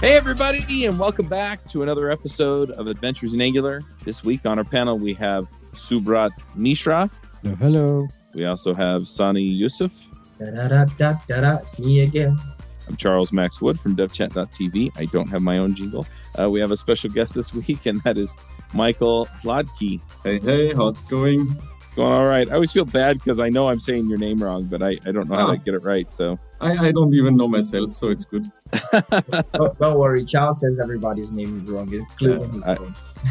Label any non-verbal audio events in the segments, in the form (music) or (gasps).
Hey, everybody, and welcome back to another episode of Adventures in Angular. This week on our panel, we have Subrat Mishra. Hello, hello. We also have Sani Yusuf. Da da da da da da. It's me again. I'm Charles Max Wood from devchat.tv. I don't have my own jingle. Uh, we have a special guest this week, and that is Michael Hladky. Hey, hey, how's it going? It's going all right. I always feel bad because I know I'm saying your name wrong, but I, I don't know how Ah. to get it right. So I, I don't even know myself, so it's good. (laughs) Don't, don't worry. Charles says everybody's name is wrong. It's clear Yeah, his I-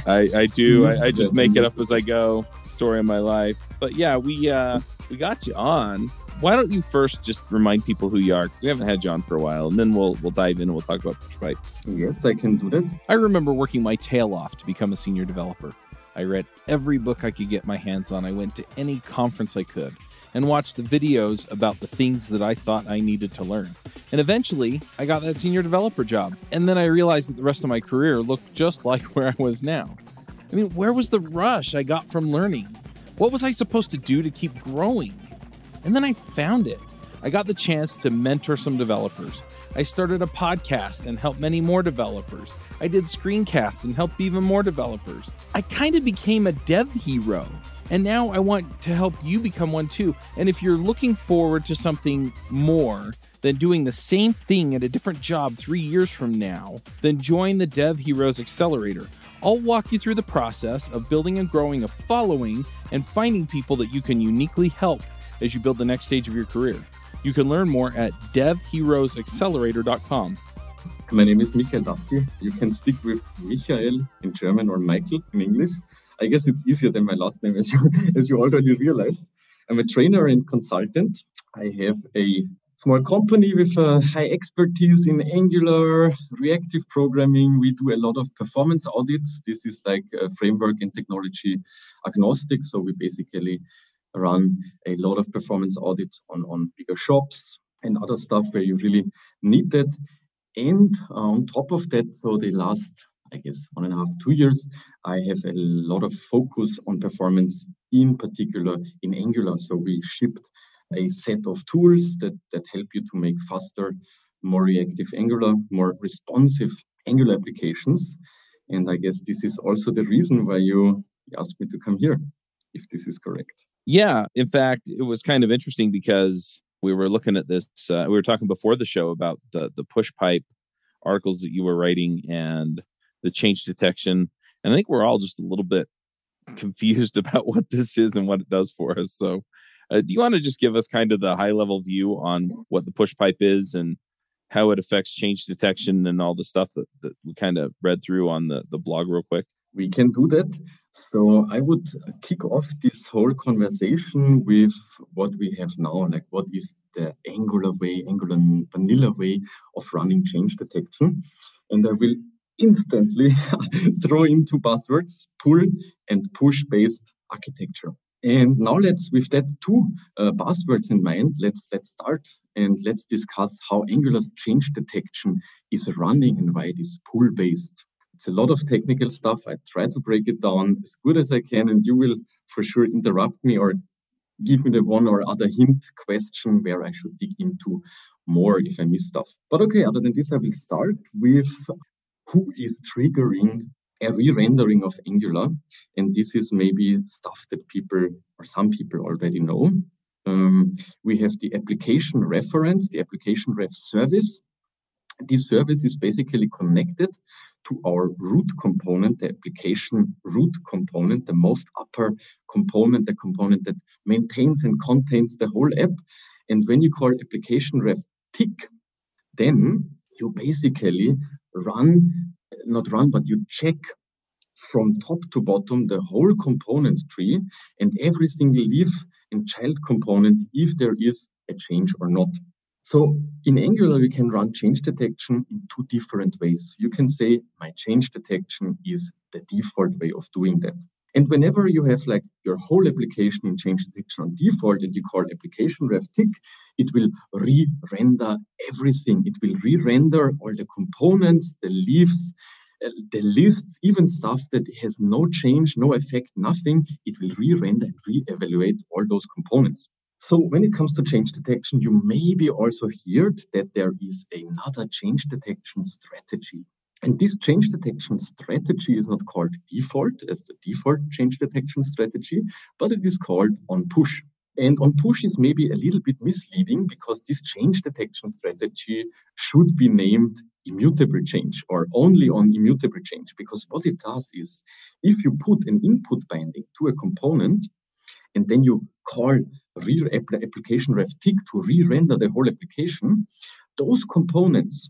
I, I do. I, I just make it up as I go. Story of my life. But yeah, we uh we got you on. Why don't you first just remind people who you are? Because we haven't had you on for a while, and then we'll we'll dive in and we'll talk about Pushpipe. Yes, I can do that. I remember working my tail off to become a senior developer. I read every book I could get my hands on. I went to any conference I could and watched the videos about the things that I thought I needed to learn. And eventually, I got that senior developer job. And then I realized that the rest of my career looked just (laughs) like where I was now. I mean, where was the rush I got from learning? What was I supposed to do to keep growing? And then I found it. I got the chance to mentor some developers. I started a podcast and helped many more developers. I did screencasts and helped even more developers. I kind of became a dev hero. And now I want to help you become one too. And if you're looking forward to something more than doing the same thing at a different job three years from now, then join the Dev Heroes Accelerator. I'll walk you through the process of building and growing a following and finding people that you can uniquely help as you build the next stage of your career. You can learn more at devheroesaccelerator.com. My name is Michael Hladky. You can stick with Michael in German or Michael in English. I guess it's easier than my last name, as you (laughs) as you already realized. I'm a trainer and consultant. I have a small company with a high expertise in Angular, reactive programming. We do a lot of performance audits. This is like a framework and technology agnostic. So we basically run a lot of performance audits on, on bigger shops and other stuff where you really need that. And uh, on top of that, so the last, I guess, one and a half, two years, I have a lot of focus on performance, in particular in Angular. So we shipped a set of tools that, that help you to make faster, more reactive Angular, more responsive Angular applications. And I guess this is also the reason why you asked me to come here, if this is correct. Yeah, in fact, it was kind of interesting because we were looking at this. Uh, we were talking before the show about the the push pipe articles that you were writing and the change detection. And I think we're all just a little bit confused (laughs) about what this is and what it does for us. So, uh, do you want to just give us kind of the high level view on what the push pipe is and how it affects change detection and all the stuff that, that we kind of read through on the, the blog real quick? We can do that. So I would kick off this whole conversation with what we have now, like what is the Angular way, Angular vanilla way of running change detection. And I will instantly (laughs) throw in two buzzwords, pull and push based architecture. And now let's, with that two uh, buzzwords in mind, let's let's start and let's discuss how Angular's change detection is running and why it is pull based. It's a lot of technical stuff. I try to break it down as good as I can, and you will for sure interrupt me or give me the one or other hint question where I should dig into more if I miss stuff. But okay, other than this, I will start with who is triggering a re-rendering of Angular. And this is maybe stuff that people or some people already know. Um, we have the application reference, the application ref service. This service is basically connected to our root component, the application root component, the most upper component, the component that maintains and contains the whole app. And when you call application ref tick, then you basically run, not run, but you check from top to bottom the whole components tree and every single leaf and child component if there is a change or not. So in Angular, we can run change detection in two different ways. You can say my change detection is the default way of doing that. And whenever you have like your whole application in change detection on default and you call application ref tick, it will re-render everything. It will re-render all the components, the leaves, uh, the lists, even stuff that has no change, no effect, nothing. It will re-render and re-evaluate all those components. So when it comes to change detection, you maybe also heard that there is another change detection strategy. And this change detection strategy is not called default as the default change detection strategy, but it is called on push. And on push is maybe a little bit misleading because this change detection strategy should be named immutable change or only on immutable change. Because what it does is if you put an input binding to a component and then you call application ref tick to re-render the whole application, those components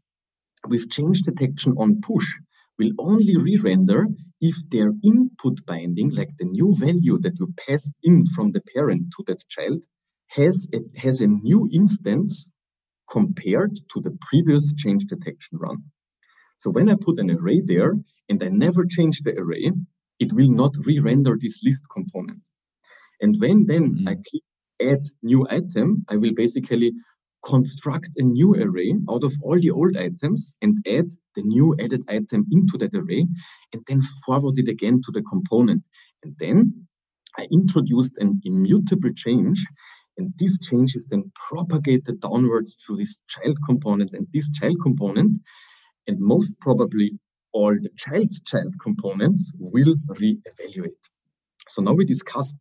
with change detection on push will only re-render if their input binding, like the new value that you pass in from the parent to that child, has a, has a new instance compared to the previous change detection run. So when I put an array there and I never change the array, it will not re-render this list component. And when then mm-hmm. I click add new item, I will basically construct a new array out of all the old items and add the new added item into that array and then forward it again to the component. And then I introduced an immutable change and this change is then propagated downwards to this child component and this child component and most probably all the child's child components will re-evaluate. So now we discussed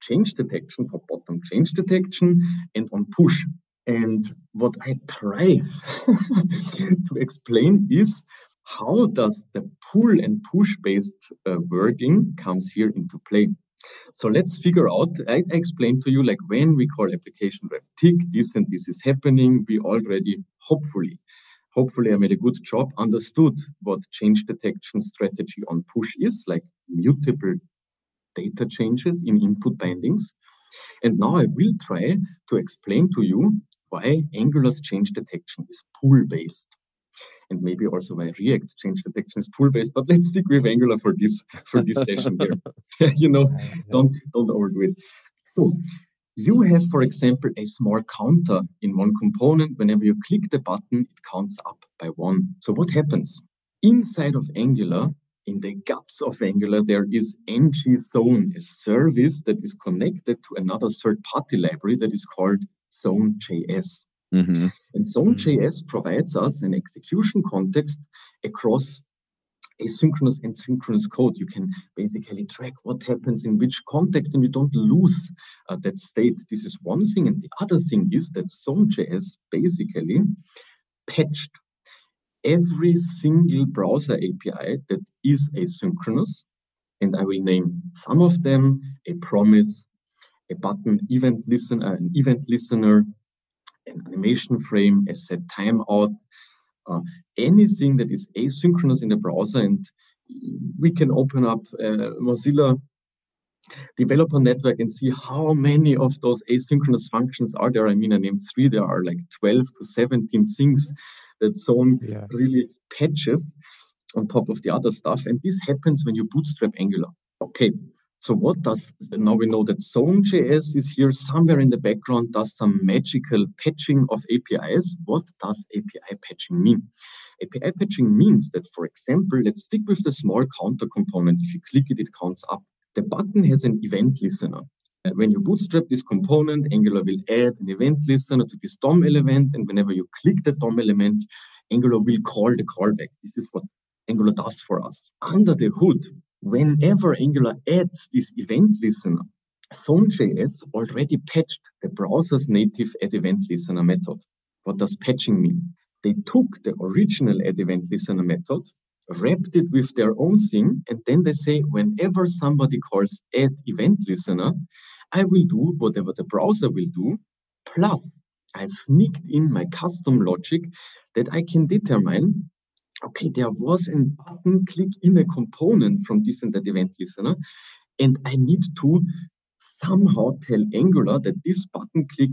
change detection, top bottom change detection, and on push. And what I try (laughs) to explain is how does the pull and push based uh, comes here into play. So let's figure out, I explained to you like when we call application ref tick, this and this is happening, we already hopefully, hopefully I made a good job, understood what change detection strategy on push is, like mutable data changes in input bindings. And now I will try to explain to you why Angular's change detection is pull-based. And maybe also why React's change detection is pull-based, but (laughs) let's stick with Angular for this for this session here. (laughs) you know, (laughs) don't don't overdo it. So you have, for example, a small counter in one component. Whenever you click the button, it counts up by one. So what happens? Inside of Angular, in the guts of Angular, there is ng zone, a service that is connected to another third-party library that is called Zone.js. Mm-hmm. And Zone.js provides us an execution context across asynchronous and synchronous code. You can basically track what happens in which context and you don't lose uh, that state. This is one thing. And the other thing is that Zone.js basically patched every single browser API that is asynchronous. And I will name some of them a promise, a button event listener, an event listener, an animation frame, a set timeout, uh, anything that is asynchronous in the browser. And we can open up uh, Mozilla developer network and see how many of those asynchronous functions are there. I mean, I named three, there are like 12 to 17 things that zone yeah. really patches on top of the other stuff. And this happens when you bootstrap Angular. Okay, so what does, now we know that Zone.js is here somewhere in the background, does some magical patching of APIs. What does API patching mean? API patching means that, for example, let's stick with the small counter component. If you click it, it counts up. The button has an event listener. Uh, when you bootstrap this component, Angular will add an event listener to this DOM element. And whenever you click the DOM element, Angular will call the callback. This is what Angular does for us. Under the hood, whenever Angular adds this event listener, Zone.js already patched the browser's native add event listener method. What does patching mean? They took the original add event listener method, wrapped it with their own thing, and then they say, whenever somebody calls add event listener, I will do whatever the browser will do, plus I've sneaked in my custom logic that I can determine okay, there was a button click in a component from this and that event listener, and I need to somehow tell Angular that this button click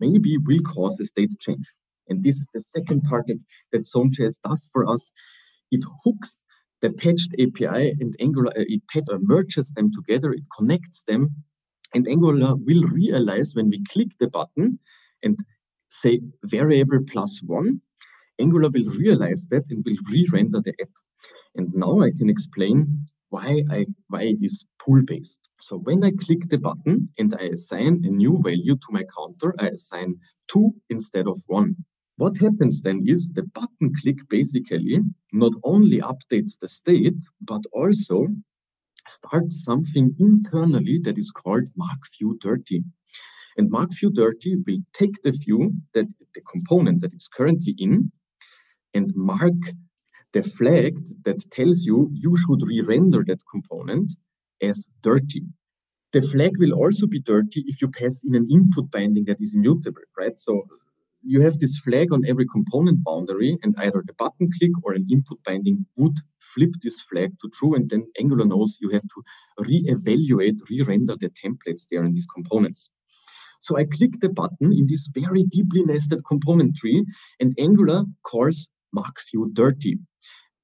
maybe will cause a state change. And this is the second part that, that Zone.js does for us. It hooks the patched API and Angular, uh, it uh, merges them together, it connects them, and Angular will realize when we click the button and say variable plus one, Angular will realize that and will re-render the app. And now I can explain why I why it is pull-based. So when I click the button and I assign a new value to my counter, I assign two instead of one. What happens then is the button click basically not only updates the state, but also starts something internally that is called mark view dirty. And mark view dirty will take the view that the component that it's currently in and mark the flag that tells you you should re-render that component as dirty. The flag will also be dirty if you pass in an input binding that is immutable, right? So you have this flag on every component boundary, and either the button click or an input binding would flip this flag to true, and then Angular knows you have to re-evaluate, re-render the templates there in these components. So I click the button in this very deeply nested component tree, and Angular calls mark view dirty.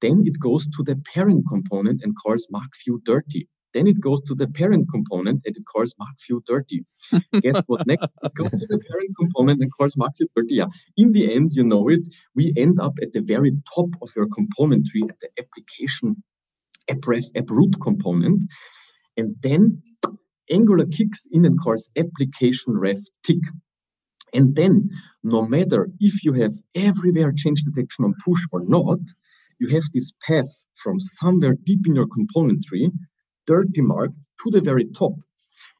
Then it goes to the parent component and calls mark view dirty. Then it goes to the parent component and it calls mark view dirty. (laughs) Guess what next? It goes to the parent component and calls mark view dirty. Yeah. In the end, you know it, we end up at the very top of your component tree at the application app ref app root component. And then Angular kicks in and calls application ref tick. And then, no matter if you have everywhere change detection on push or not, you have this path from somewhere deep in your component tree dirty mark to the very top.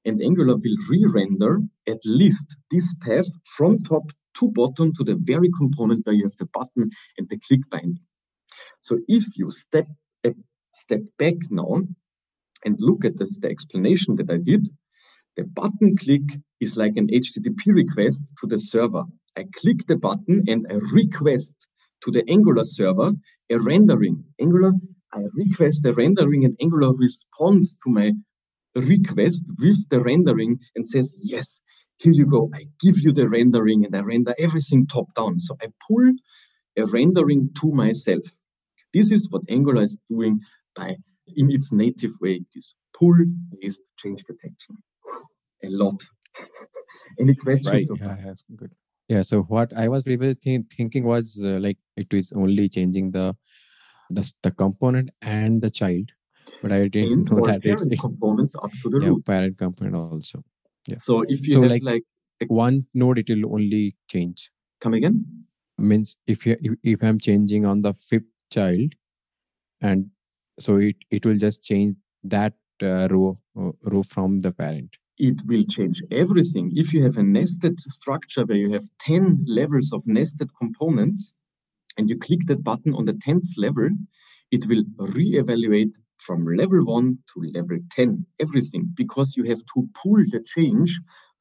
And Angular will re-render at least this path from top to bottom to the very component where you have the button and the click binding. So if you step a step back now and look at the, the explanation that I did, the button click is like an HTTP request to the server. I click the button and I request to the Angular server a rendering. Angular I request a rendering and Angular responds to my request with the rendering and says, yes, here you go. I give you the rendering and I render everything top down. So I pull a rendering to myself. This is what Angular is doing by in its native way, this pull based change detection. A lot. (laughs) Any questions? Right. Yeah, that's good. Yeah. So what I was previously thinking was uh, like it is only changing the the, the component and the child but i didn't know that it's components up to the yeah, root. parent component also yeah So if you So, have like- like, one node it will only change come again? means if you if, if i'm changing on the fifth child and so it it will just change that uh, row uh, row from the parent it will change everything. If you have a nested structure where you have 10 levels of nested components and you click that button on the 10th level, it will re-evaluate from level 1 to level 10, everything, because you have to pull the change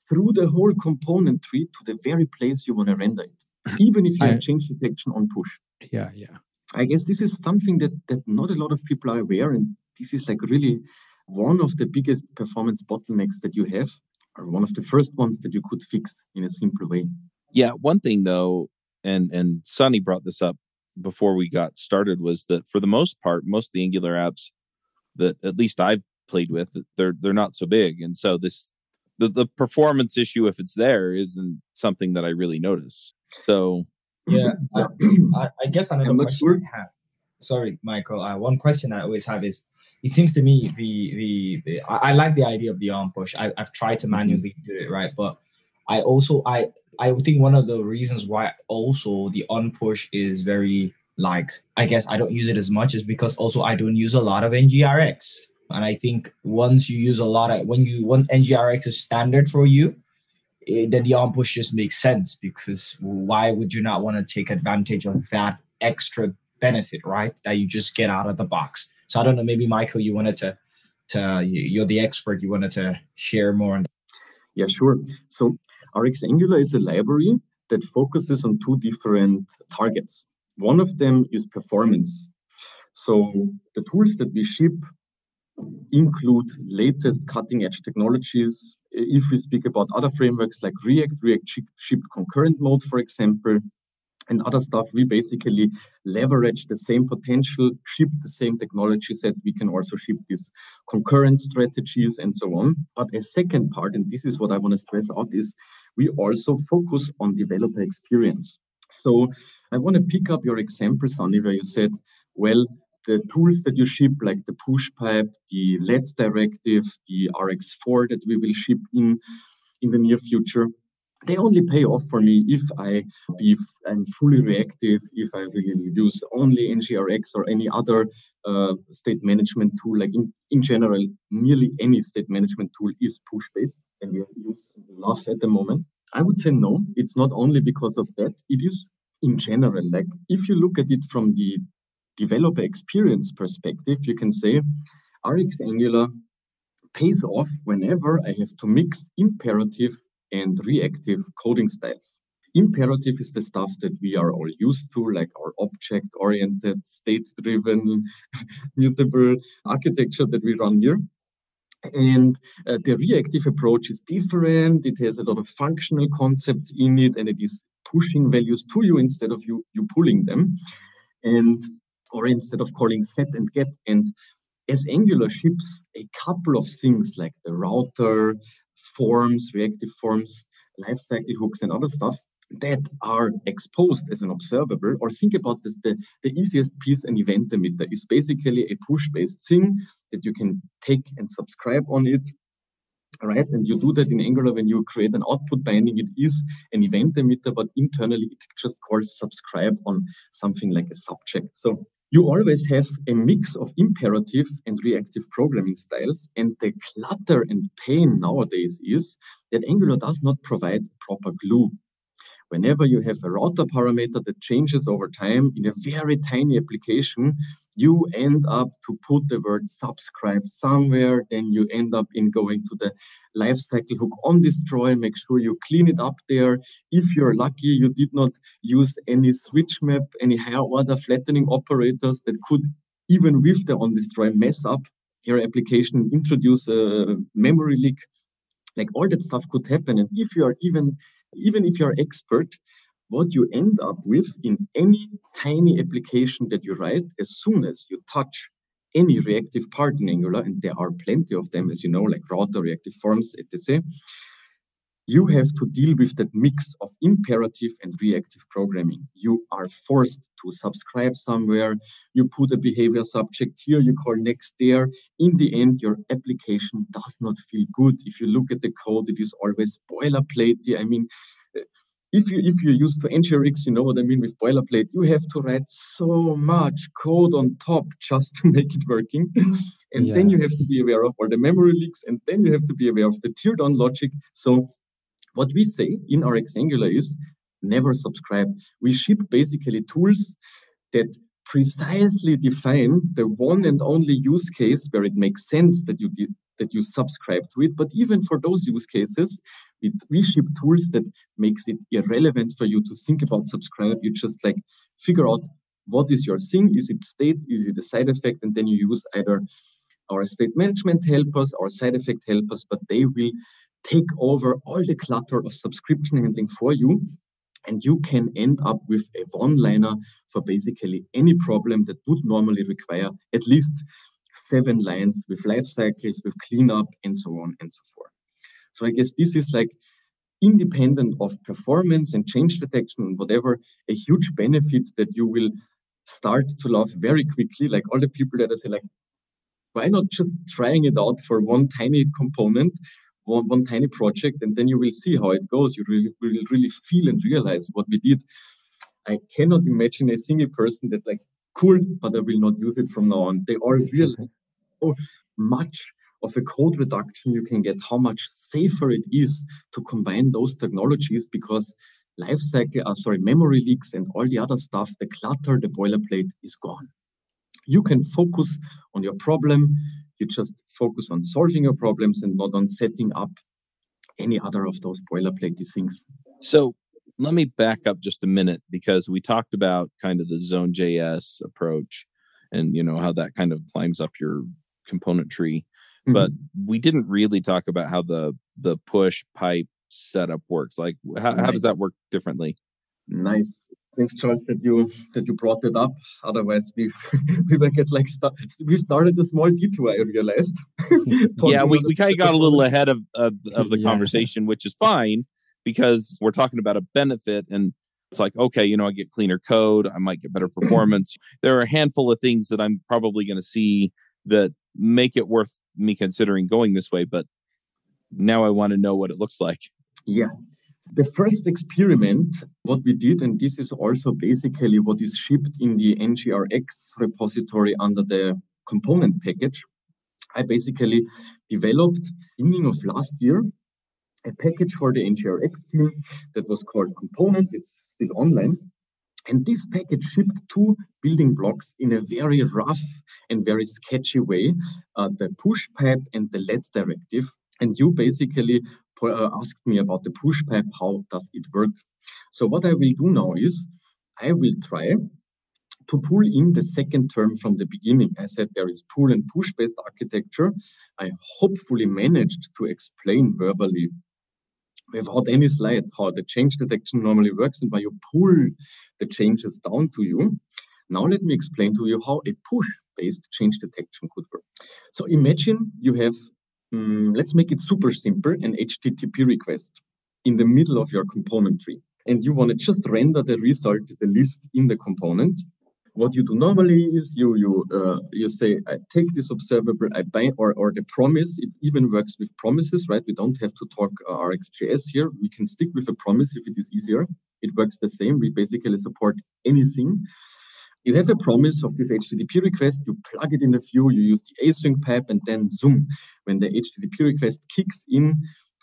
through the whole component tree to the very place you want to render it, (clears throat) even if you I- have change detection on push. yeah yeah I guess this is something that that not a lot of people are aware, and this is like really one of the biggest performance bottlenecks that you have, or one of the first ones that you could fix in a simple way. Yeah, one thing though, and and Sani brought this up before we got started was that for the most part, most of the Angular apps that at least I've played with, they're they're not so big, and so this the the performance issue, if it's there, isn't something that I really notice. So Yeah, I, Mhm. (clears throat) I, I guess another I'm not question sure. I have. Sorry, Michael. Uh, one question I always have is: It seems to me the the, the I, I like the idea of the on push. I, I've tried to manually do it right, but I also I I think one of the reasons why also the on push is very like I guess I don't use it as much is because also I don't use a lot of NGRX. And I think once you use a lot of when you want NGRX is standard for you, eh, then the on push just makes sense because why would you not want to take advantage of that extra benefit, right? That you just get out of the box. So I don't know, maybe Michael, you wanted to to you- you're the expert, you wanted to share more on that. Yeah, sure. So RX Angular is a library that focuses on two different targets. One of them is performance. So the tools that we ship include latest cutting edge technologies. If we speak about other frameworks like React, React ship- shipped concurrent mode, for example, and other stuff, we basically leverage the same potential, ship the same technology set. We can also ship these concurrent strategies and so on. But a second part, and this is what I want to stress out, is we also focus on developer experience. So I want to pick up your example, Sani, where you said, well, the tools that you ship, like the push pipe, the let directive, the RxFor that we will ship in in the near future, they only pay off for me if I be I'm fully reactive, if I really use only NGRX or any other uh, state management tool. Like in, in general, nearly any state management tool is push based, we use enough at the moment. I would say no. It's not only because of that. It is in general. Like if you look at it from the developer experience perspective, you can say RX Angular pays off whenever I have to mix imperative and reactive coding styles. Imperative is the stuff that we are all used to, like our object oriented, state driven, (laughs) mutable architecture that we run here. And uh, the reactive approach is different. It has a lot of functional concepts in it, and it is pushing values to you instead of you you pulling them, and or instead of calling set and get. And as Angular ships a couple of things like the router, forms, reactive forms, lifecycle hooks, and other stuff that are exposed as an observable, or think about this, the, the easiest piece, an event emitter is basically a push-based thing that you can take and subscribe on it, right? And you do that in Angular when you create an output binding, it is an event emitter, but internally it just calls subscribe on something like a subject. So you always have a mix of imperative and reactive programming styles. And the clutter and pain nowadays is that Angular does not provide proper glue. Whenever you have a router parameter that changes over time in a very tiny application, you end up to put the word subscribe somewhere, then you end up in going to the lifecycle hook on destroy, make sure you clean it up there. If you're lucky, you did not use any switch map, any higher order flattening operators that could, even with the on destroy, mess up your application, introduce a memory leak. Like all that stuff could happen. And if you are even, even if you're expert, what you end up with in any tiny application that you write, as soon as you touch any reactive part in Angular, and there are plenty of them, as you know, like router, reactive forms, etc., you have to deal with that mix of imperative and reactive programming. You are forced to subscribe somewhere. You put a behavior subject here, you call next there. In the end, your application does not feel good. If you look at the code, it is always boilerplate. I mean, eh, if you if you use to NGRX, you know what I mean with boilerplate. You have to write so much code on top just to (laughs) make it working, and yeah. then you have to be aware of all the memory leaks, and then you have to be aware of the tear down logic. So, what we say in RX Angular is never subscribe. We ship basically tools that precisely define the one and only use case where it makes sense that you that you subscribe to it. But even for those use cases, we, we ship tools that makes it irrelevant for you to think about subscribe. You just like figure out what is your thing. Is it state? Is it a side effect? And then you use either our state management helpers or side effect helpers, but they will take over all the clutter of subscription handling for you. And you can end up with a one liner for basically any problem that would normally require at least seven lines with life cycles, with cleanup, and so on and so forth. So I guess this is like independent of performance and change detection and whatever, a huge benefit that you will start to love very quickly. Like all the people that I say, like, why not just trying it out for one tiny component, one, one tiny project, and then you will see how it goes. You really, will really feel and realize what we did. I cannot imagine a single person that like cool, but I will not use it from now on. They all realize how much of a code reduction you can get, how much safer it is to combine those technologies because lifecycle, uh, sorry, memory leaks and all the other stuff, the clutter, the boilerplate is gone. You can focus on your problem. You just focus on solving your problems and not on setting up any other of those boilerplate things. So let me back up just a minute because we talked about kind of the zone js approach and you know how that kind of climbs up your component tree mm-hmm. but we didn't really talk about how the the push pipe setup works like how, nice. how does that work differently nice thanks charles that you that you brought it up otherwise we (laughs) we might get like start, we started a small detour i realized (laughs) yeah we, we kind of got a little ahead of of, of the yeah. conversation which is fine because we're talking about a benefit and It's like, okay, you know, I get cleaner code, I might get better (laughs) performance. there are a handful of things that I'm probably going to see that make it worth me considering going this way, but now I want to know what it looks like. Yeah. The first experiment, what we did, and this is also basically what is shipped in the NGRX repository under the component package. I basically developed beginning of last year a package for the NGRX team that was called Component. It's still online. And this package shipped two building blocks in a very rough and very sketchy way uh, the push pipe and the let directive. And you basically Äh, asked me about the push pipe how does it work? So, what I will do now is I will try to pull in the second term from the beginning. I said there is pull and push based architecture. I hopefully managed to explain verbally without any slide how the change detection normally works and why you pull the changes down to you. Now let me explain to you how a push-based change detection could work. So imagine you have, um, let's make it super simple, an HTTP request in the middle of your component tree. And you want to just render the result, the list in the component. What you do normally is you you uh, you say I take this observable I bind or or the promise. It even works with promises right? We don't have to talk uh, RxJS here. We can stick with a promise if it is easier. It works the same. We basically support anything you have a promise of this HTTP request. You plug it in the view you use the async pipe and then zoom. When the HTTP request kicks in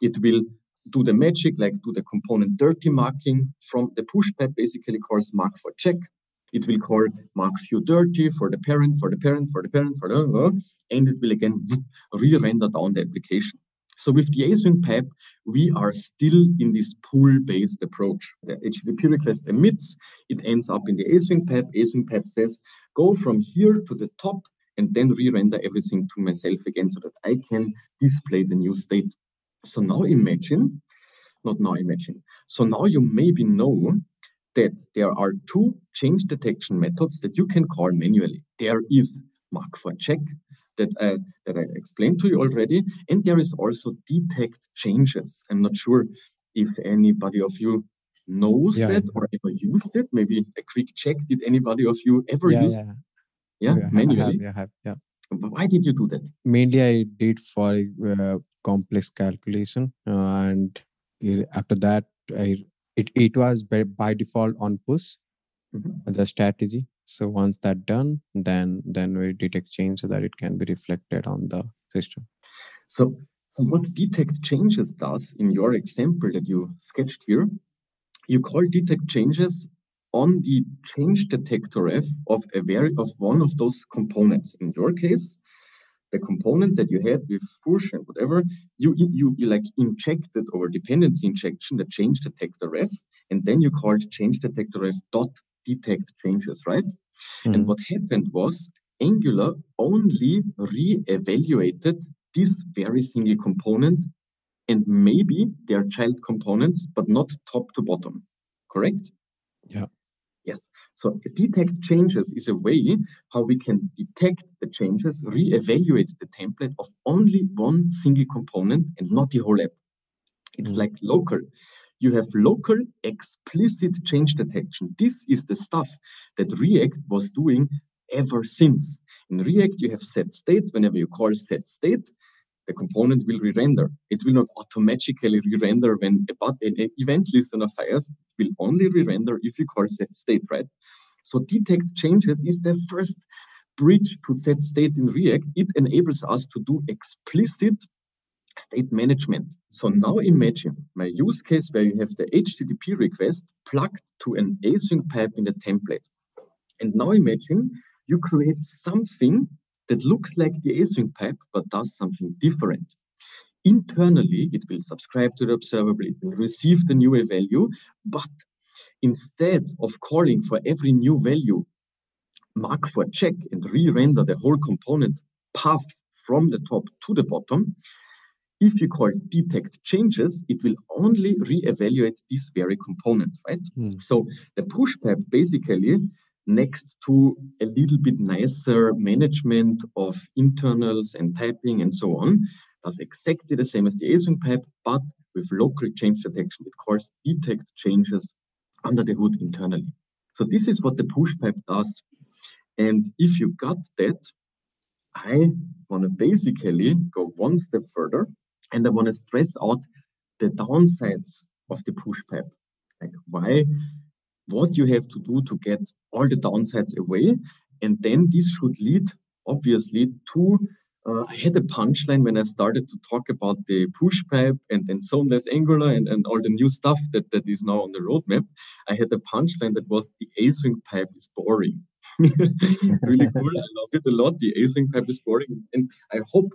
it will do the magic like do the component dirty marking from the push pipe basically calls mark for check. It will call mark view dirty for the parent, for the parent, for the parent, for the, and it will again re-render down the application. So with the async pipe, we are still in this pull-based approach. The HTTP request emits, it ends up in the async pipe. Async pipe says, go from here to the top and then re-render everything to myself again so that I can display the new state. So now imagine, not now imagine. So now you maybe know that there are two change detection methods that you can call manually. There is mark for check that I, that I explained to you already, and there is also detect changes. I'm not sure if anybody of you knows yeah. that or ever used it. Maybe a quick check. Did anybody of you ever yeah, use? Yeah, yeah, yeah manually. I have, I have, yeah. Why did you do that? Mainly, I did for uh, complex calculation, uh, and after that, I it, it was by, by default on push mm-hmm. the strategy so once that done then then we detect change so that it can be reflected on the system so what detect changes does in your example that you sketched here you call detect changes on the change detector f of a very of one of those components in your case the component that you had with push and whatever, you, you, you like injected over dependency injection the change detector ref, and then you called change detector ref dot detect changes, right? Mm-hmm. And what happened was Angular only re-evaluated this very single component and maybe their child components, but not top to bottom. Correct? Yeah. Yes. So detect changes is a way how we can detect the changes, re-evaluate the template of only one single component and not the whole app. It's mm. like local. You have local explicit change detection. This is the stuff that React was doing ever since. In React, you have set state. Whenever you call set state, the component will re-render. It will not automatically re-render when an event listener fires. It will only re-render if you call set state, right? So detect changes is the first bridge to set state in React. It enables us to do explicit state management. So now imagine my use case where you have the HTTP request plugged to an async pipe in the template. And now imagine you create something that looks like the async pipe but does something different. Internally, it will subscribe to the observable, it will receive the new value, but instead of calling for every new value, mark for check and re-render the whole component path from the top to the bottom, if you call detect changes, it will only re-evaluate this very component, right? Mm. So the push pipe basically next to a little bit nicer management of internals and typing and so on, does exactly the same as the async pipe, but with local change detection. It calls detect changes under the hood internally. So this is what the push pipe does. And if you got that, I want to basically go one step further and I want to stress out the downsides of the push pipe. Like why, what you have to do to get all the downsides away. And then this should lead, obviously, to uh, I had a punchline when I started to talk about the push pipe and then zoneless Angular and, and all the new stuff that, that is now on the roadmap. I had a punchline that was the async pipe is boring. (laughs) really cool. I love it a lot. The async pipe is boring. And I hope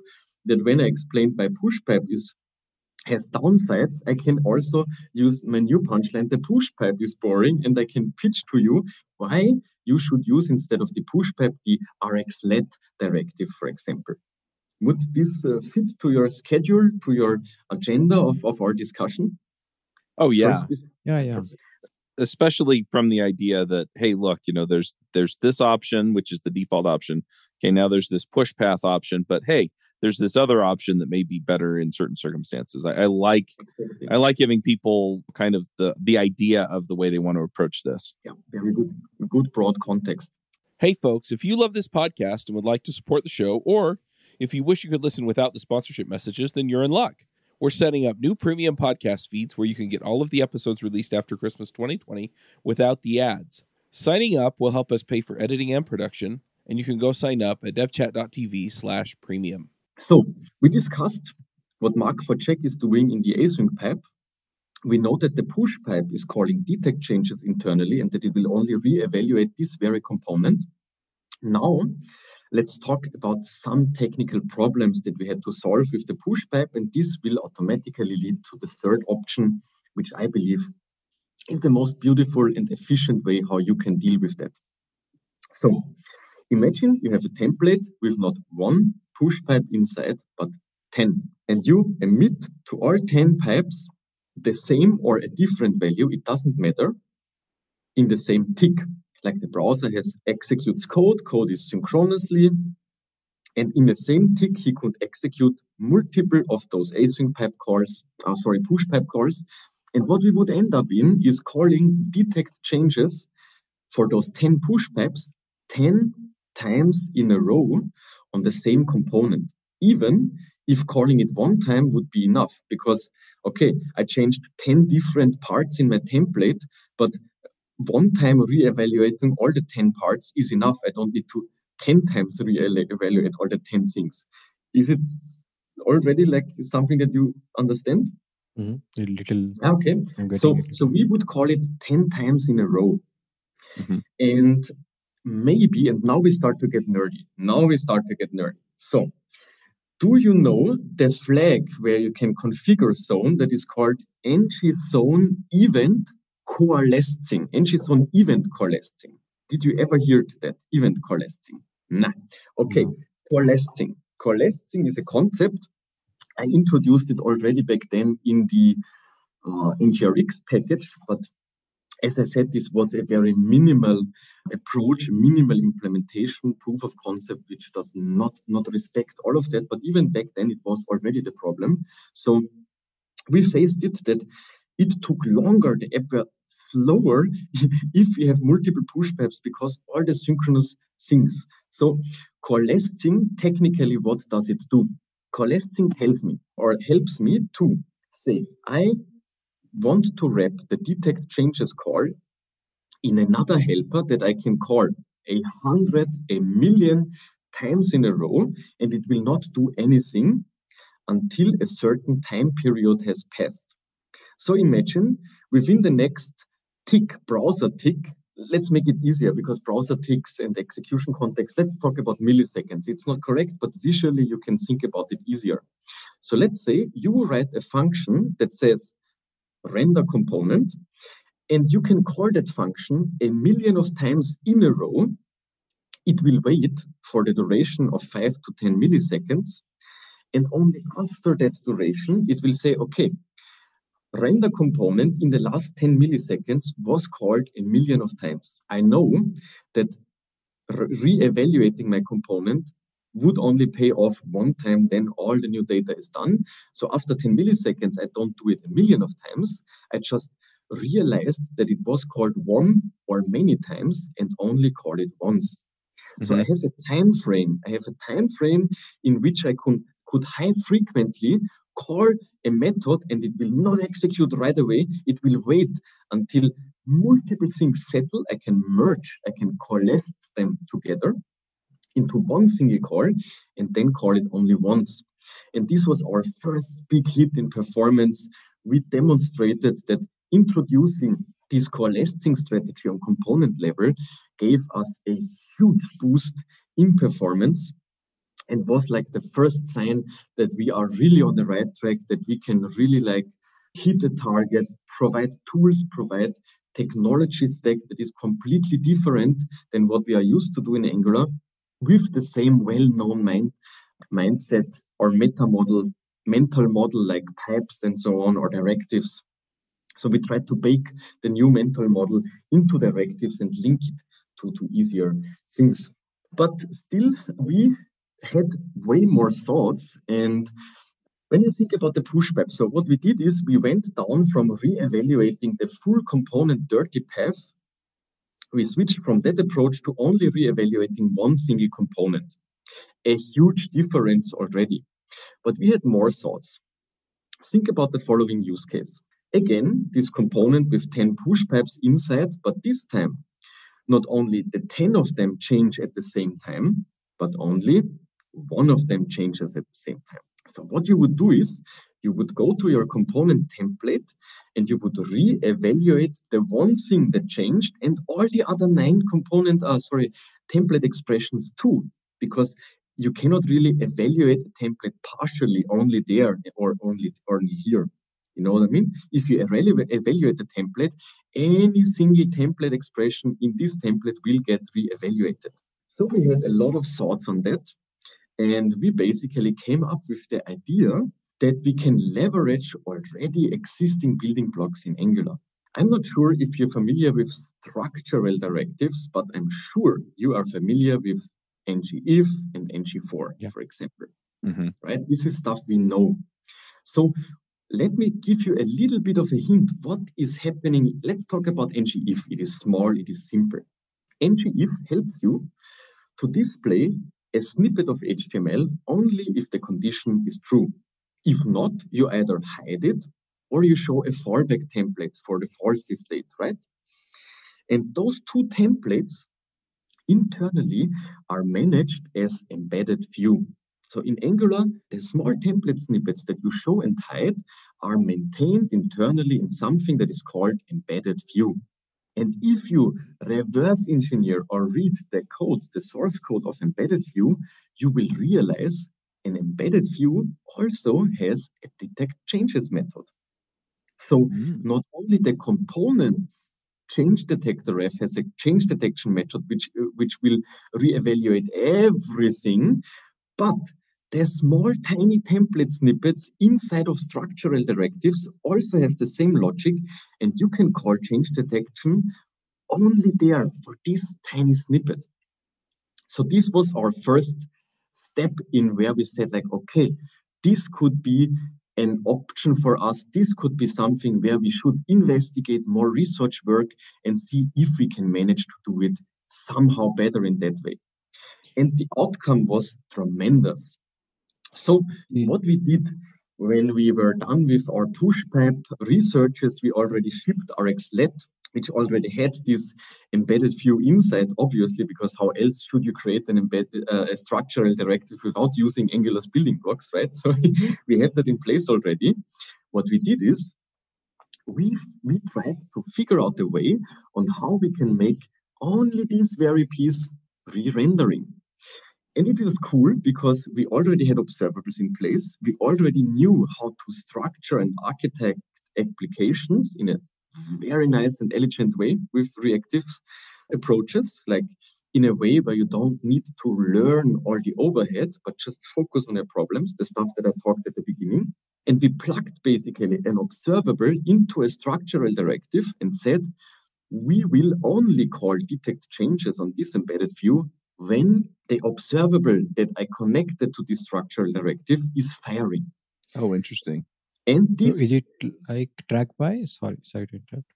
that when I explained why push pipe is has downsides, I can also use my new punchline. The push pipe is boring, and I can pitch to you why you should use instead of the push pipe the RxLet directive, for example. Would this uh, fit to your schedule, to your agenda of, of our discussion? Oh yeah, yeah, yeah. Especially from the idea that hey, look, you know, there's there's this option which is the default option. Okay, now there's this push path option, but hey, there's this other option that may be better in certain circumstances. I, I like I like giving people kind of the the idea of the way they want to approach this. Yeah, very good, good broad context. Hey, folks, if you love this podcast and would like to support the show, or if you wish you could listen without the sponsorship messages, then you're in luck. We're setting up new premium podcast feeds where you can get all of the episodes released after Christmas 2020 without the ads. Signing up will help us pay for editing and production, and you can go sign up at devchat.tv slash premium. So we discussed what Mark for Check is doing in the async pipe. We know that the push pipe is calling detect changes internally and that it will only re-evaluate this very component. Now, let's talk about some technical problems that we had to solve with the push pipe, and this will automatically lead to the third option, which I believe is the most beautiful and efficient way how you can deal with that. So imagine you have a template with not one push pipe inside, but 10. And you emit to all 10 pipes the same or a different value, it doesn't matter, in the same tick like the browser has executes code, code is synchronously, and in the same tick, he could execute multiple of those async pipe calls, uh, sorry, push pipe calls. And what we would end up in is calling detect changes for those 10 push pipes 10 times in a row on the same component, even if calling it one time would be enough because, okay, I changed 10 different parts in my template, but one time re-evaluating all the 10 parts is enough. I don't need to 10 times re-evaluate all the 10 things. Is it already like something that you understand? Mm-hmm. A little. Okay. So, so we would call it 10 times in a row. Mm-hmm. And maybe, and now we start to get nerdy. Now we start to get nerdy. So, do you know the flag where you can configure zone that is called ng zone event coalescing, ng-zone event coalescing. Did you ever hear to that event coalescing? Nah. Okay, no. coalescing. Coalescing is a concept. I introduced it already back then in the uh, NGRX package, but as I said, this was a very minimal approach, minimal implementation, proof of concept, which does not, not respect all of that. But even back then, it was already the problem. So we faced it that it took longer. The app were slower (laughs) if we have multiple push pipes because all the synchronous things. So coalescing, technically, what does it do? Coalescing tells me or helps me to say, I want to wrap the detect changes call in another helper that I can call a hundred, a million times in a row, and it will not do anything until a certain time period has passed. So imagine within the next tick, browser tick, let's make it easier because browser ticks and execution context, let's talk about milliseconds. It's not correct, but visually you can think about it easier. So let's say you write a function that says render component, and you can call that function a million of times in a row. It will wait for the duration of five to 10 milliseconds. And only after that duration, it will say, okay, render component in the last 10 milliseconds was called a million of times. I know that re-evaluating my component would only pay off one time, then all the new data is done. So after 10 milliseconds, I don't do it a million of times. I just realized that it was called one or many times and only call it once. So I mm-hmm. have a time frame. I have a time frame in which I could, could high frequently call a method and it will not execute right away. It will wait until multiple things settle. I can merge, I can coalesce them together into one single call and then call it only once. And this was our first big hit in performance. We demonstrated that introducing this coalescing strategy on component level gave us a huge boost in performance and was like the first sign that we are really on the right track, that we can really like hit the target, provide tools, provide technology stack that is completely different than what we are used to do in Angular with the same well-known mind, mindset or meta model, mental model like pipes and so on or directives. So we tried to bake the new mental model into directives and link it to, to easier things. But still, we had way more thoughts. And when you think about the push pipe, so what we did is we went down from re-evaluating the full component dirty path. We switched from that approach to only re-evaluating one single component. A huge difference already. But we had more thoughts. Think about the following use case. Again, this component with 10 push pipes inside, but this time, not only the 10 of them change at the same time, but only one of them changes at the same time. So what you would do is you would go to your component template and you would re-evaluate the one thing that changed and all the other nine component, uh, sorry, template expressions too, because you cannot really evaluate a template partially only there or only only here. You know what I mean? If you evaluate, evaluate the template, any single template expression in this template will get re-evaluated. So we had a lot of thoughts on that. And we basically came up with the idea that we can leverage already existing building blocks in Angular. I'm not sure if you're familiar with structural directives, but I'm sure you are familiar with ngIf and ngFor, yeah. for example. Mm-hmm. Right? This is stuff we know. So let me give you a little bit of a hint what is happening. Let's talk about ngIf. It is small, it is simple. ngIf helps you to display a snippet of HTML only if the condition is true. If not, you either hide it or you show a fallback template for the false state, right? And those two templates internally are managed as embedded view. So in Angular, the small template snippets that you show and hide are maintained internally in something that is called embedded view. And if you reverse engineer or read the code, the source code of embedded view, you will realize an embedded view also has a detect changes method. So mm. not only the components change detector ref has a change detection method which which will reevaluate everything, but the small tiny template snippets inside of structural directives also have the same logic, and you can call change detection only there for this tiny snippet. So this was our first step in where we said like, okay, this could be an option for us. This could be something where we should investigate more research work and see if we can manage to do it somehow better in that way. And the outcome was tremendous. So mm. what we did when we were done with our push pipe researches, we already shipped RxLet, which already had this embedded view inside, obviously, because how else should you create an embedded uh, a structural directive without using Angular's building blocks, right? (laughs) So we had that in place already. What we did is we we tried to figure out a way on how we can make only this very piece re-rendering. And it was cool because we already had observables in place. We already knew how to structure and architect applications in a very nice and elegant way with reactive approaches, like in a way where you don't need to learn all the overhead, but just focus on your problems, the stuff that I talked at the beginning. And we plugged basically an observable into a structural directive and said, we will only call detect changes on this embedded view when the observable that I connected to this structural directive is firing. Oh, interesting. And this, so is it like track by? Sorry, sorry to interrupt.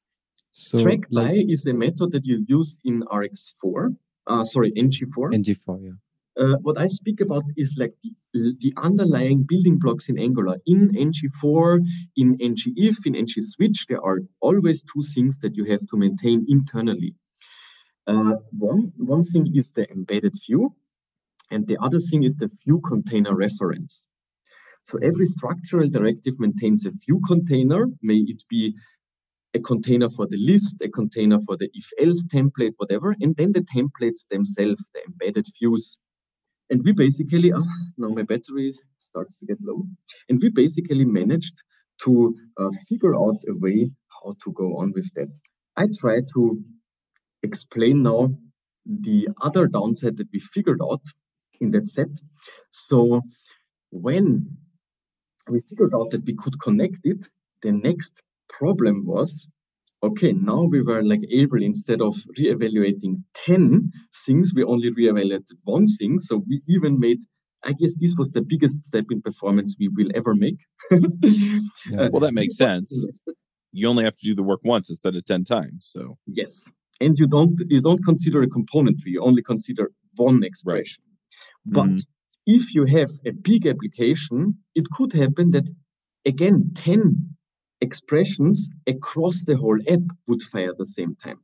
So Track like by is a method that you use in RxFor, uh, sorry, ngFor. ngFor, yeah. Uh, what I speak about is like the, the underlying building blocks in Angular. In ngFor, in ngIf, in ngSwitch, there are always two things that you have to maintain internally. Uh, one, one thing is the embedded view, and the other thing is the view container reference. So every structural directive maintains a view container, may it be a container for the list, a container for the if else template, whatever, and then the templates themselves, the embedded views. And we basically, oh, now my battery starts to get low. And we basically managed to uh, figure out a way how to go on with that. I try to explain now the other downside that we figured out in that set. So when we figured out that we could connect it, the next problem was okay, now we were like able instead of re-evaluating 10 things, we only re-evaluated one thing. So we even made, I guess this was the biggest step in performance we will ever make. (laughs) Yeah. Well, that makes sense. You only have to do the work once instead of 10 times. So, Yes. And you don't you don't consider a component tree, you only consider one expression. But Mhm. If you have a big application, it could happen that again 10 expressions across the whole app would fire at the same time.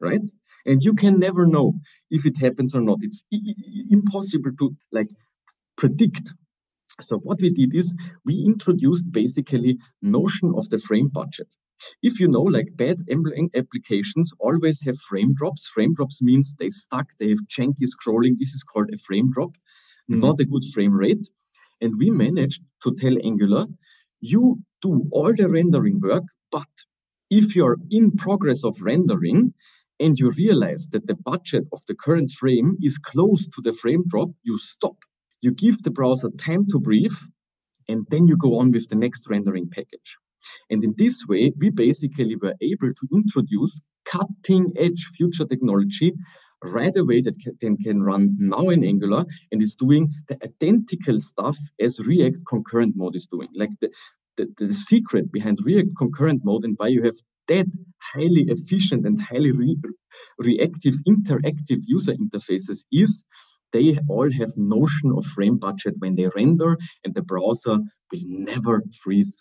Right? And you can never know if it happens or not. It's impossible to like predict. So what we did is we introduced basically notion of the frame budget. If you know, like bad applications always have frame drops. Frame drops means they stuck, they have janky scrolling. This is called a frame drop. Mm-hmm. not a good frame rate. And we managed to tell Angular, you do all the rendering work, but if you're in progress of rendering and you realize that the budget of the current frame is close to the frame drop, you stop. You give the browser time to breathe, and then you go on with the next rendering package. And in this way, we basically were able to introduce cutting edge future technology right away that can, can run now in Angular and is doing the identical stuff as React concurrent mode is doing. Like the, the, the secret behind React concurrent mode and why you have that highly efficient and highly re- reactive interactive user interfaces is they all have notion of frame budget when they render and the browser will never freeze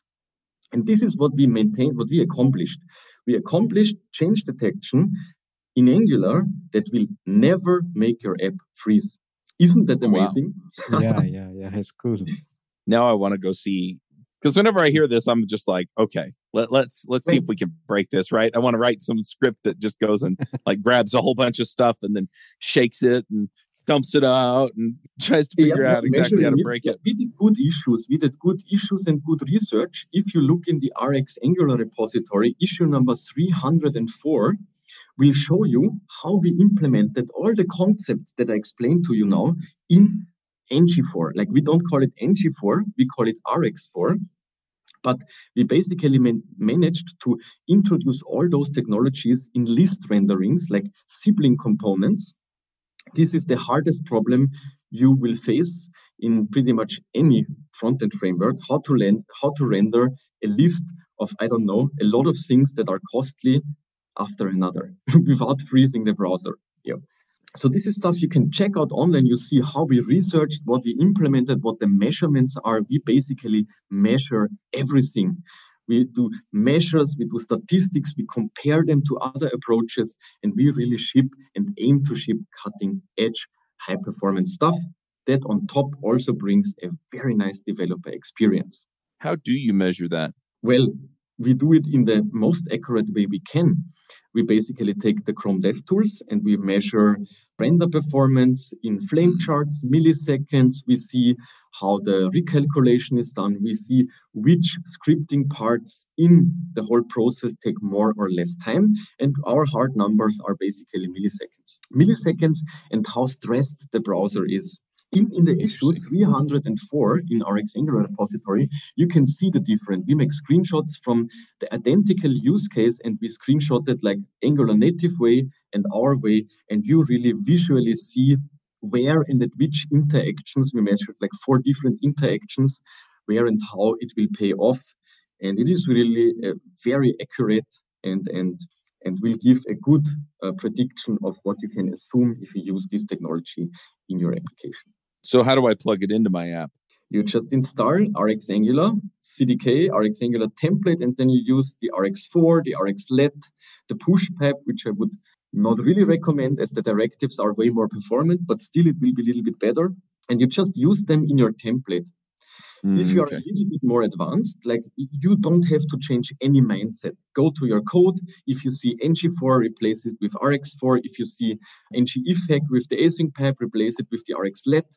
and this is what we maintained, what we accomplished. We accomplished change detection in Angular that will never make your app freeze. Isn't that Oh, wow. amazing? yeah, (laughs) yeah, yeah. It's cool. now I want to go see because whenever I hear this, I'm just like, okay, let, let's let's see if we can break this, right? I want to write some script that just goes and (laughs) like grabs a whole bunch of stuff and then shakes it and dumps it out and (laughs) tries to figure Yeah, out exactly how to break it. We did good issues. We did good issues and good research. If you look in the RxAngular repository, issue number 304 will show you how we implemented all the concepts that I explained to you now in ngFor. Like we don't call it ngFor, we call it RxFor. But we basically man- managed to introduce all those technologies in list renderings, like sibling components. This is the hardest problem you will face in pretty much any front-end framework. How to how to render a list of I don't know a lot of things that are costly after another (laughs) without freezing the browser. Yeah. So this is stuff you can check out online. You see how we researched, what we implemented, what the measurements are. We basically measure everything. We do measures, we do statistics, we compare them to other approaches, and we really ship and aim to ship cutting edge, high performance stuff that on top also brings a very nice developer experience. How do you measure that? Well, we do it in the most accurate way we can. We basically take the Chrome DevTools and we measure render performance in flame charts, milliseconds. We see how the recalculation is done. We see which scripting parts in the whole process take more or less time. And our hard numbers are basically milliseconds. Milliseconds and how stressed the browser is. In, in the issue 304 in RxAngular repository, you can see the difference. We make screenshots from the identical use case and we screenshotted like Angular native way and our way, and you really visually see where and at which interactions we measured like four different interactions, where and how it will pay off. And it is really uh, very accurate and, and and will give a good uh, prediction of what you can assume if you use this technology in your application. So, how do I plug it into my app? You just install RxAngular, CDK, RxAngular template, and then you use the RxFor, the Rx RxLet, the push pipe, which I would not really recommend as the directives are way more performant, but still it will be a little bit better. And you just use them in your template. Mm, if you are okay. a little bit more advanced, like you don't have to change any mindset. Go to your code. If you see ngFor, replace it with RxFor. If you see ng effect with the async pipe, replace it with the Rx rxlet.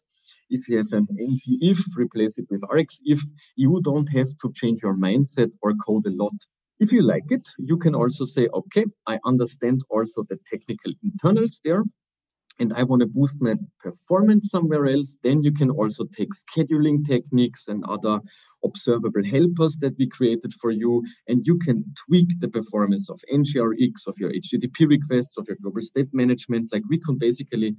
If you have an ng if, replace it with rx if. You don't have to change your mindset or code a lot. If you like it, you can also say, okay, I understand also the technical internals there and I want to boost my performance somewhere else, then you can also take scheduling techniques and other observable helpers that we created for you, and you can tweak the performance of NGRX, of your HTTP requests, of your global state management. Like we can basically,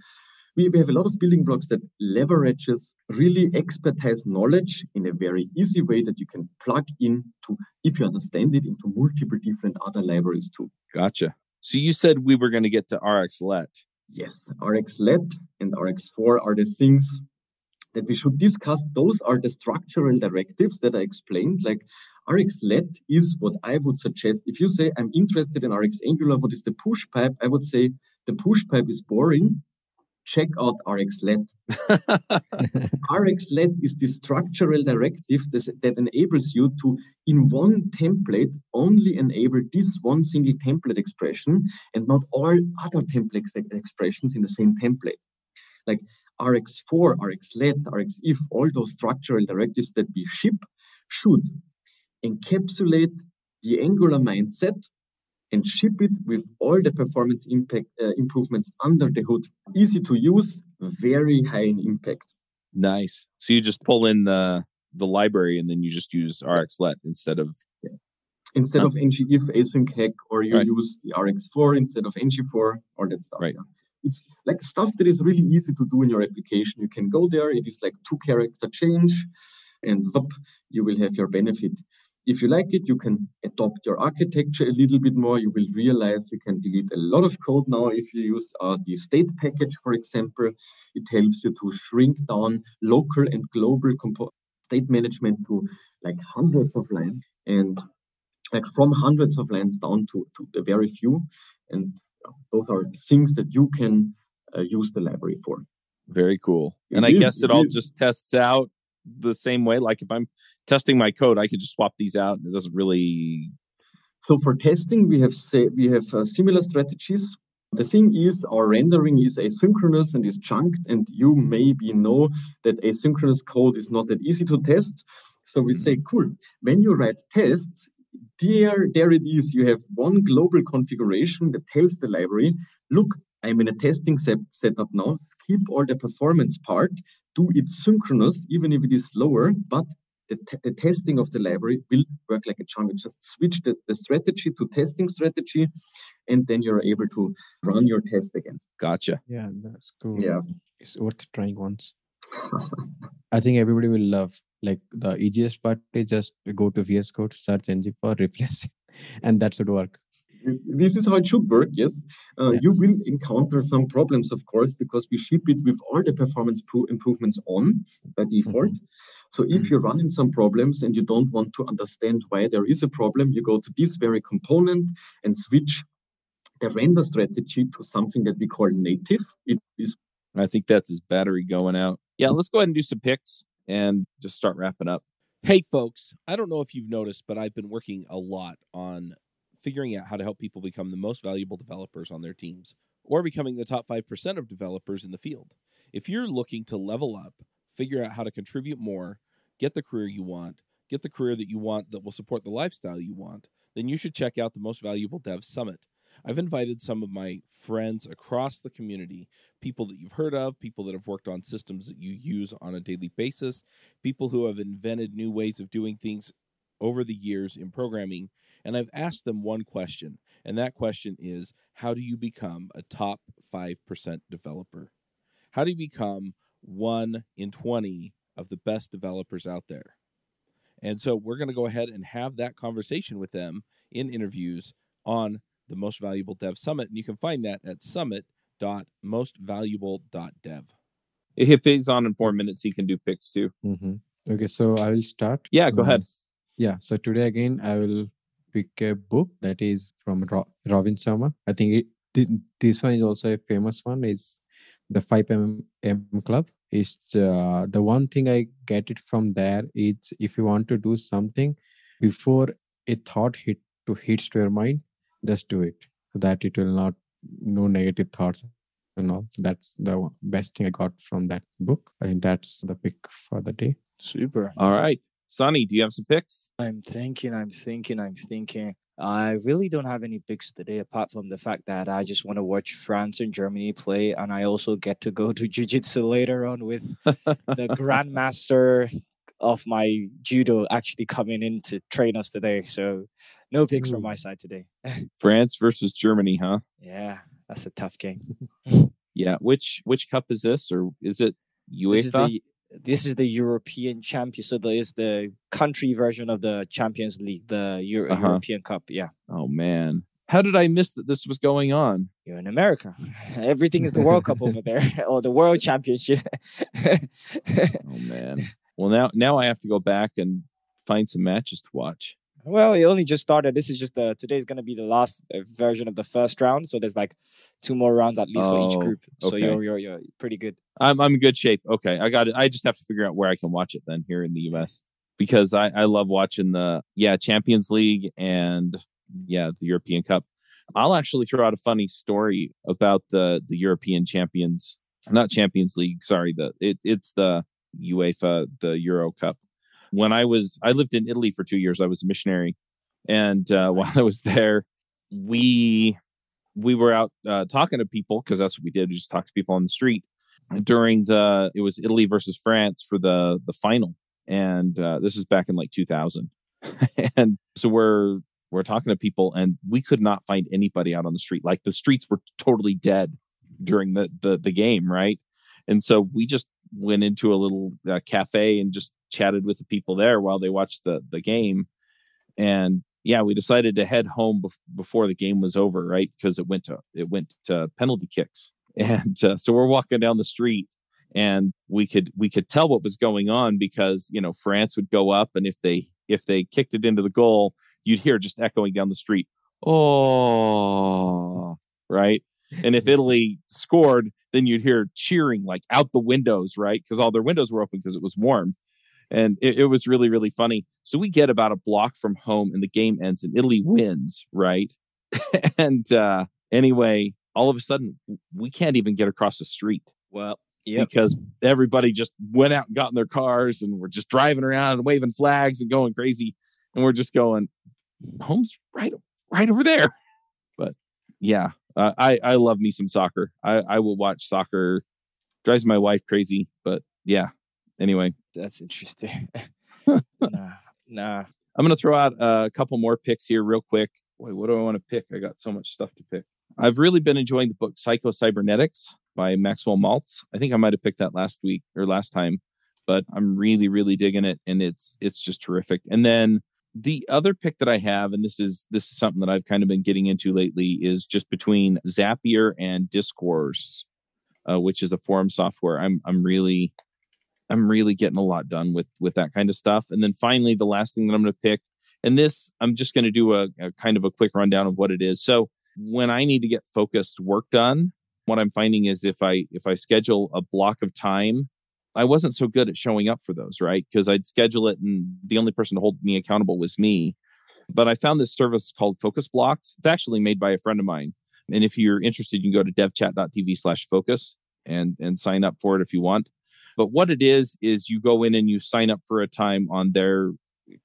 we, we have a lot of building blocks that leverages really expertise knowledge in a very easy way that you can plug in to, if you understand it, into multiple different other libraries too. Gotcha. So you said we were going to get to RxLet. Yes, RxLet and RxFor are the things that we should discuss. Those are the structural directives that I explained. Like RxLet is what I would suggest. If you say I'm interested in RxAngular, what is the push pipe? I would say the push pipe is boring check out RxLet. (laughs) RxLet is the structural directive that enables you to, in one template, only enable this one single template expression and not all other template expressions in the same template. Like RxFor, RxLet, RxIf, all those structural directives that we ship should encapsulate the Angular mindset and ship it with all the performance impact uh, improvements under the hood. Easy to use, very high in impact. Nice. So you just pull in the the library and then you just use RxLet instead of yeah. instead huh. of ngif async heck, or you right. use the RxFor instead of ngFor or that stuff. Right. Yeah. It's like stuff that is really easy to do in your application. You can go there. It is like two character change, and whoop, you will have your benefit. If you like it, you can adopt your architecture a little bit more. You will realize you can delete a lot of code now if you use uh, the state package, for example. It helps you to shrink down local and global state management to like hundreds of lines and like from hundreds of lines down to, to a very few. And those are things that you can uh, use the library for. Very cool. And it I is, guess it, it all is. just tests out the same way. Like if I'm testing my code, I could just swap these out. It doesn't really. So for testing, we have say, we have uh, similar strategies. The thing is, our rendering is asynchronous and is chunked, and you maybe know that asynchronous code is not that easy to test. So we say, cool. When you write tests, there, there it is. You have one global configuration that tells the library, look, I'm in a testing set, setup now. Skip all the performance part. Do it synchronous, even if it is slower, but the, the testing of the library will work like a charm. You just switch the, the strategy to testing strategy, and then you're able to run your test again. Gotcha. Yeah, that's cool. Yeah. It's worth trying once. (laughs) I think everybody will love like the easiest part is just go to VS Code, search ng for replace, (laughs) and that should work this is how it should work yes. Uh, yeah. you will encounter some problems of course because we ship it with all the performance improvements on by default. Mm-hmm. so if you're running some problems and you don't want to understand why there is a problem you go to this very component and switch the render strategy to something that we call native. It is i think that's his battery going out. Yeah let's go ahead and do some picks and just start wrapping up. Hey, folks, I don't know if you've noticed, but I've been working a lot on figuring out how to help people become the most valuable developers on their teams or becoming the top 5% of developers in the field. If you're looking to level up, figure out how to contribute more, get the career you want, get the career that you want that will support the lifestyle you want, then you should check out the Most Valuable Dev Summit. I've invited some of my friends across the community, people that you've heard of, people that have worked on systems that you use on a daily basis, people who have invented new ways of doing things over the years in programming and I've asked them one question, and that question is how do you become a top 5% developer? How do you become one in 20 of the best developers out there? And so we're going to go ahead and have that conversation with them in interviews on the Most Valuable Dev Summit, and you can find that at summit.mostvaluable.dev. If he's on in four minutes, he can do picks too. hmm Okay, so I will start. Yeah, go ahead. Uh, yeah, so today again I will pick a book that is from Ro- Robin Sharma. I think it, thi- this one is also a famous one. Is the 5 AM Club. It's uh, the one thing I get it from there is if you want to do something before a thought hit to hits to your mind, just do it so that it will not no negative thoughts and all. That's the one- best thing I got from that book. I think that's the pick for the day. Super. All right. Sani, do you have some picks? I'm thinking, I'm thinking, I'm thinking. I really don't have any picks today apart from the fact that I just want to watch France and Germany play. And I also get to go (laughs) to Jiu Jitsu later on with (laughs) the grandmaster of my judo actually coming in to train us today. So no picks from my side today. (laughs) France versus Germany, huh? yeah, that's a tough game. Yeah. Which which cup is this, or is it This is UEFA? This is the European champion. So there is the country version of the Champions League, the Euro- Uh-huh. European Cup. Yeah. Oh man, how did I miss that this was going on? You're in America. (laughs) Everything is the World Cup over there, (laughs) or the World Championship. (laughs) Oh man. Well, now now I have to go back and find some matches to watch. Well, it only just started. This is just the today is going to be the last uh, version of the first round. So there's like two more rounds at least for each Oh, group. So okay. you're you're you're pretty good. I'm I'm in good shape. Okay, I got it. I just have to figure out where I can watch it then here in the U.S. because I I love watching the yeah Champions League and yeah the European Cup. I'll actually throw out a funny story about the the European champions, not Champions League. Sorry, the it it's the UEFA the Euro Cup. When I was I lived in Italy for two years. I was a missionary, and uh, (laughs) while I was there, we we were out uh, talking to people because that's what we did. We just talked to people on the street during the it was Italy versus France for the the final, and uh, this is back in like 2000, (laughs) and so we're we're talking to people, and we could not find anybody out on the street. Like the streets were totally dead during the the, the game, right? And so we just went into a little uh, cafe and just chatted with the people there while they watched the the game, and yeah, we decided to head home bef- before the game was over, right? Because it went to it went to penalty kicks, (laughs) and uh, so we're walking down the street, and we could we could tell what was going on because you know France would go up, and if they if they kicked it into the goal, you'd hear just echoing down the street, oh, right. And if (laughs) Italy scored, then you'd hear cheering like out the windows, right? Because all their windows were open because it was warm. And it, it was really really funny. So we get about a block from home and the game ends and italy wins right? (laughs) And uh anyway all of a sudden we can't even get across the street. Well, yep. because everybody just went out and got in their cars and we're just driving around and waving flags and going crazy. And we're just going home's right right over there. (laughs) But yeah uh, i i love me some soccer i i will watch soccer drives my wife crazy but yeah anyway That's interesting. (laughs) (laughs) nah, nah. I'm going to throw out a couple more picks here real quick. Wait, what do I want to pick? I got so much stuff to pick. I've really been enjoying the book Psycho Cybernetics by Maxwell Maltz. I think I might have picked that last week or last time, but I'm really, really digging it, and it's it's just terrific. And then the other pick that I have, and this is this is something that I've kind of been getting into lately, is just between Zapier and Discourse, uh, which is a forum software. I'm I'm really I'm really getting a lot done with with that kind of stuff. And then finally, the last thing that I'm going to pick, and this I'm just going to do a, a kind of a quick rundown of what it is. So when I need to get focused work done, what I'm finding is if I if I schedule a block of time, I wasn't so good at showing up for those, right? Because I'd schedule it, and the only person to hold me accountable was me. But I found this service called Focus Blocks. It's actually made by a friend of mine. And if you're interested, you can go to devchat.tv slash focus and and sign up for it if you want. But what it is is you go in and you sign up for a time on their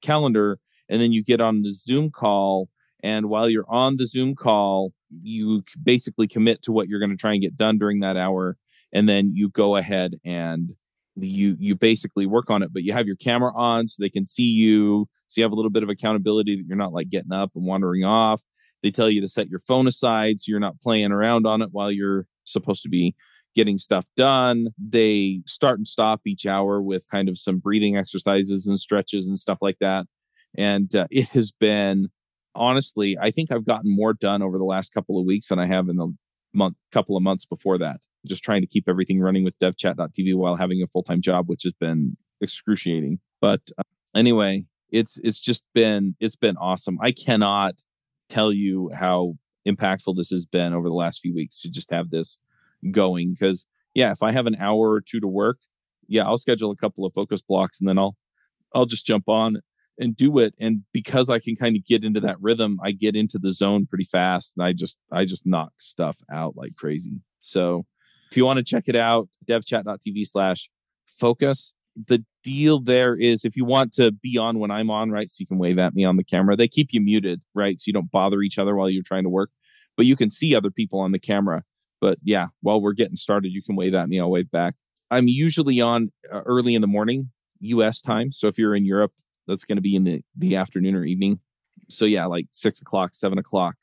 calendar, and then you get on the Zoom call. And while you're on the Zoom call, you basically commit to what you're going to try and get done during that hour, and then you go ahead and you you basically work on it. But you have your camera on so they can see you, so you have a little bit of accountability that you're not like getting up and wandering off. They tell you to set your phone aside so you're not playing around on it while you're supposed to be getting stuff done. They start and stop each hour with kind of some breathing exercises and stretches and stuff like that. And uh, it has been honestly, I think I've gotten more done over the last couple of weeks than I have in the month, couple of months before that. Just trying to keep everything running with devchat.tv while having a full time job, which has been excruciating. But uh, anyway, it's it's just been it's been awesome. I cannot tell you how impactful this has been over the last few weeks to just have this going because yeah, if I have an hour or two to work, yeah, I'll schedule a couple of focus blocks and then I'll I'll just jump on and do it and because i can kind of get into that rhythm i get into the zone pretty fast and i just i just knock stuff out like crazy so if you want to check it out devchat.tv slash focus the deal there is if you want to be on when i'm on right so you can wave at me on the camera they keep you muted right so you don't bother each other while you're trying to work but you can see other people on the camera but yeah while we're getting started you can wave at me i'll wave back i'm usually on uh, early in the morning us time so if you're in europe that's going to be in the the afternoon or evening. So yeah, like six o'clock, seven o'clock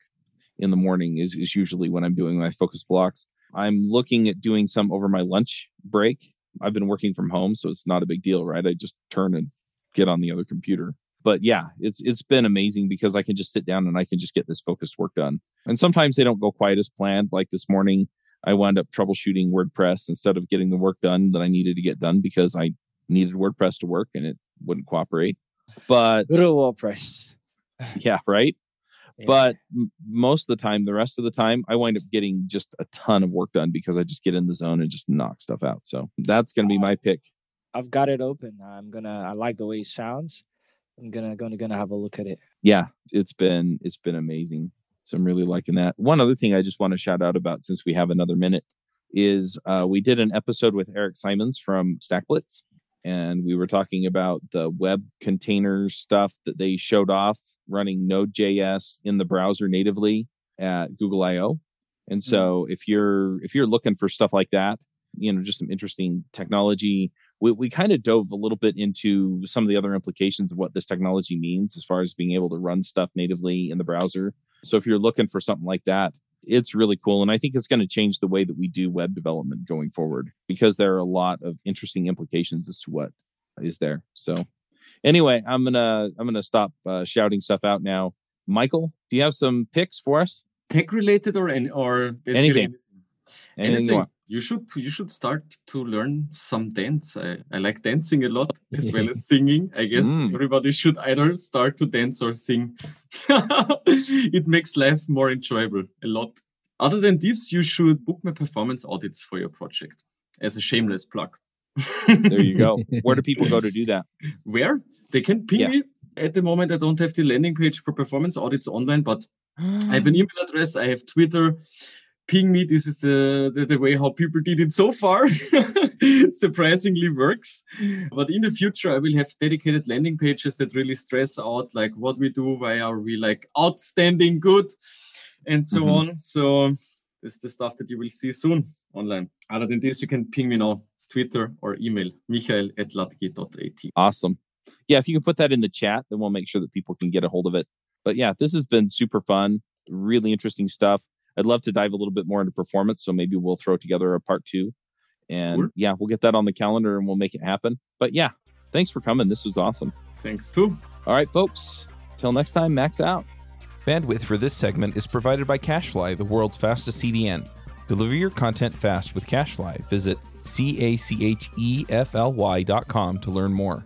in the morning is is usually when I'm doing my focus blocks. I'm looking at doing some over my lunch break. I've been working from home, so it's not a big deal, right? I just turn and get on the other computer. But yeah, it's it's been amazing because I can just sit down and I can just get this focused work done. And sometimes they don't go quite as planned. Like this morning, I wound up troubleshooting WordPress instead of getting the work done that I needed to get done because I needed WordPress to work and it wouldn't cooperate. But WordPress. yeah, right. Yeah. But m- most of the time, the rest of the time, I wind up getting just a ton of work done because I just get in the zone and just knock stuff out. So that's going to be my pick. I've got it open. I'm gonna. I like the way it sounds. I'm gonna gonna gonna have a look at it. Yeah, it's been it's been amazing. So I'm really liking that. One other thing I just want to shout out about since we have another minute is uh, we did an episode with Eric Simons from StackBlitz, and we were talking about the web container stuff that they showed off running Node.js in the browser natively at Google I/O. And mm. so, mm-hmm. if you're if you're looking for stuff like that, you know, just some interesting technology. We, we kind of dove a little bit into some of the other implications of what this technology means as far as being able to run stuff natively in the browser. So if you're looking for something like that, it's really cool. And I think it's going to change the way that we do web development going forward because there are a lot of interesting implications as to what is there. So anyway, I'm going to, I'm going to stop uh, shouting stuff out now. Michael, do you have some picks for us? Tech related or or anything? Anything. anything you should you should start to learn some dance. I, I like dancing a lot (laughs) as well as singing. I guess mm. everybody should either start to dance or sing. (laughs) it makes life more enjoyable a lot. Other than this, you should book my performance audits for your project as a shameless plug. there you go. (laughs) Where do people go to do that? Where? They can ping yeah. me. At the moment, I don't have the landing page for performance audits online, but I have an (gasps) email address, I have Twitter, ping me. This is the, the, the, way how people did it so far. (laughs) Surprisingly works. But in the future, I will have dedicated landing pages that really stress out like what we do, why are we like outstanding good, and so mm-hmm. on. So this is the stuff that you will see soon online. Other than this, you can ping me now, Twitter or email, michael at hladky.at. Awesome. Yeah, if you can put that in the chat, then we'll make sure that people can get a hold of it. But yeah, this has been super fun, really interesting stuff. I'd love to dive a little bit more into performance. So maybe we'll throw together a part two. And cool. yeah, we'll get that on the calendar and we'll make it happen. But yeah, thanks for coming. This was awesome. Thanks too. All right, folks. Till next time, max out. Bandwidth for this segment is provided by CacheFly, the world's fastest CDN. Deliver your content fast with CacheFly. Visit C A C H E F L Y dot com to learn more.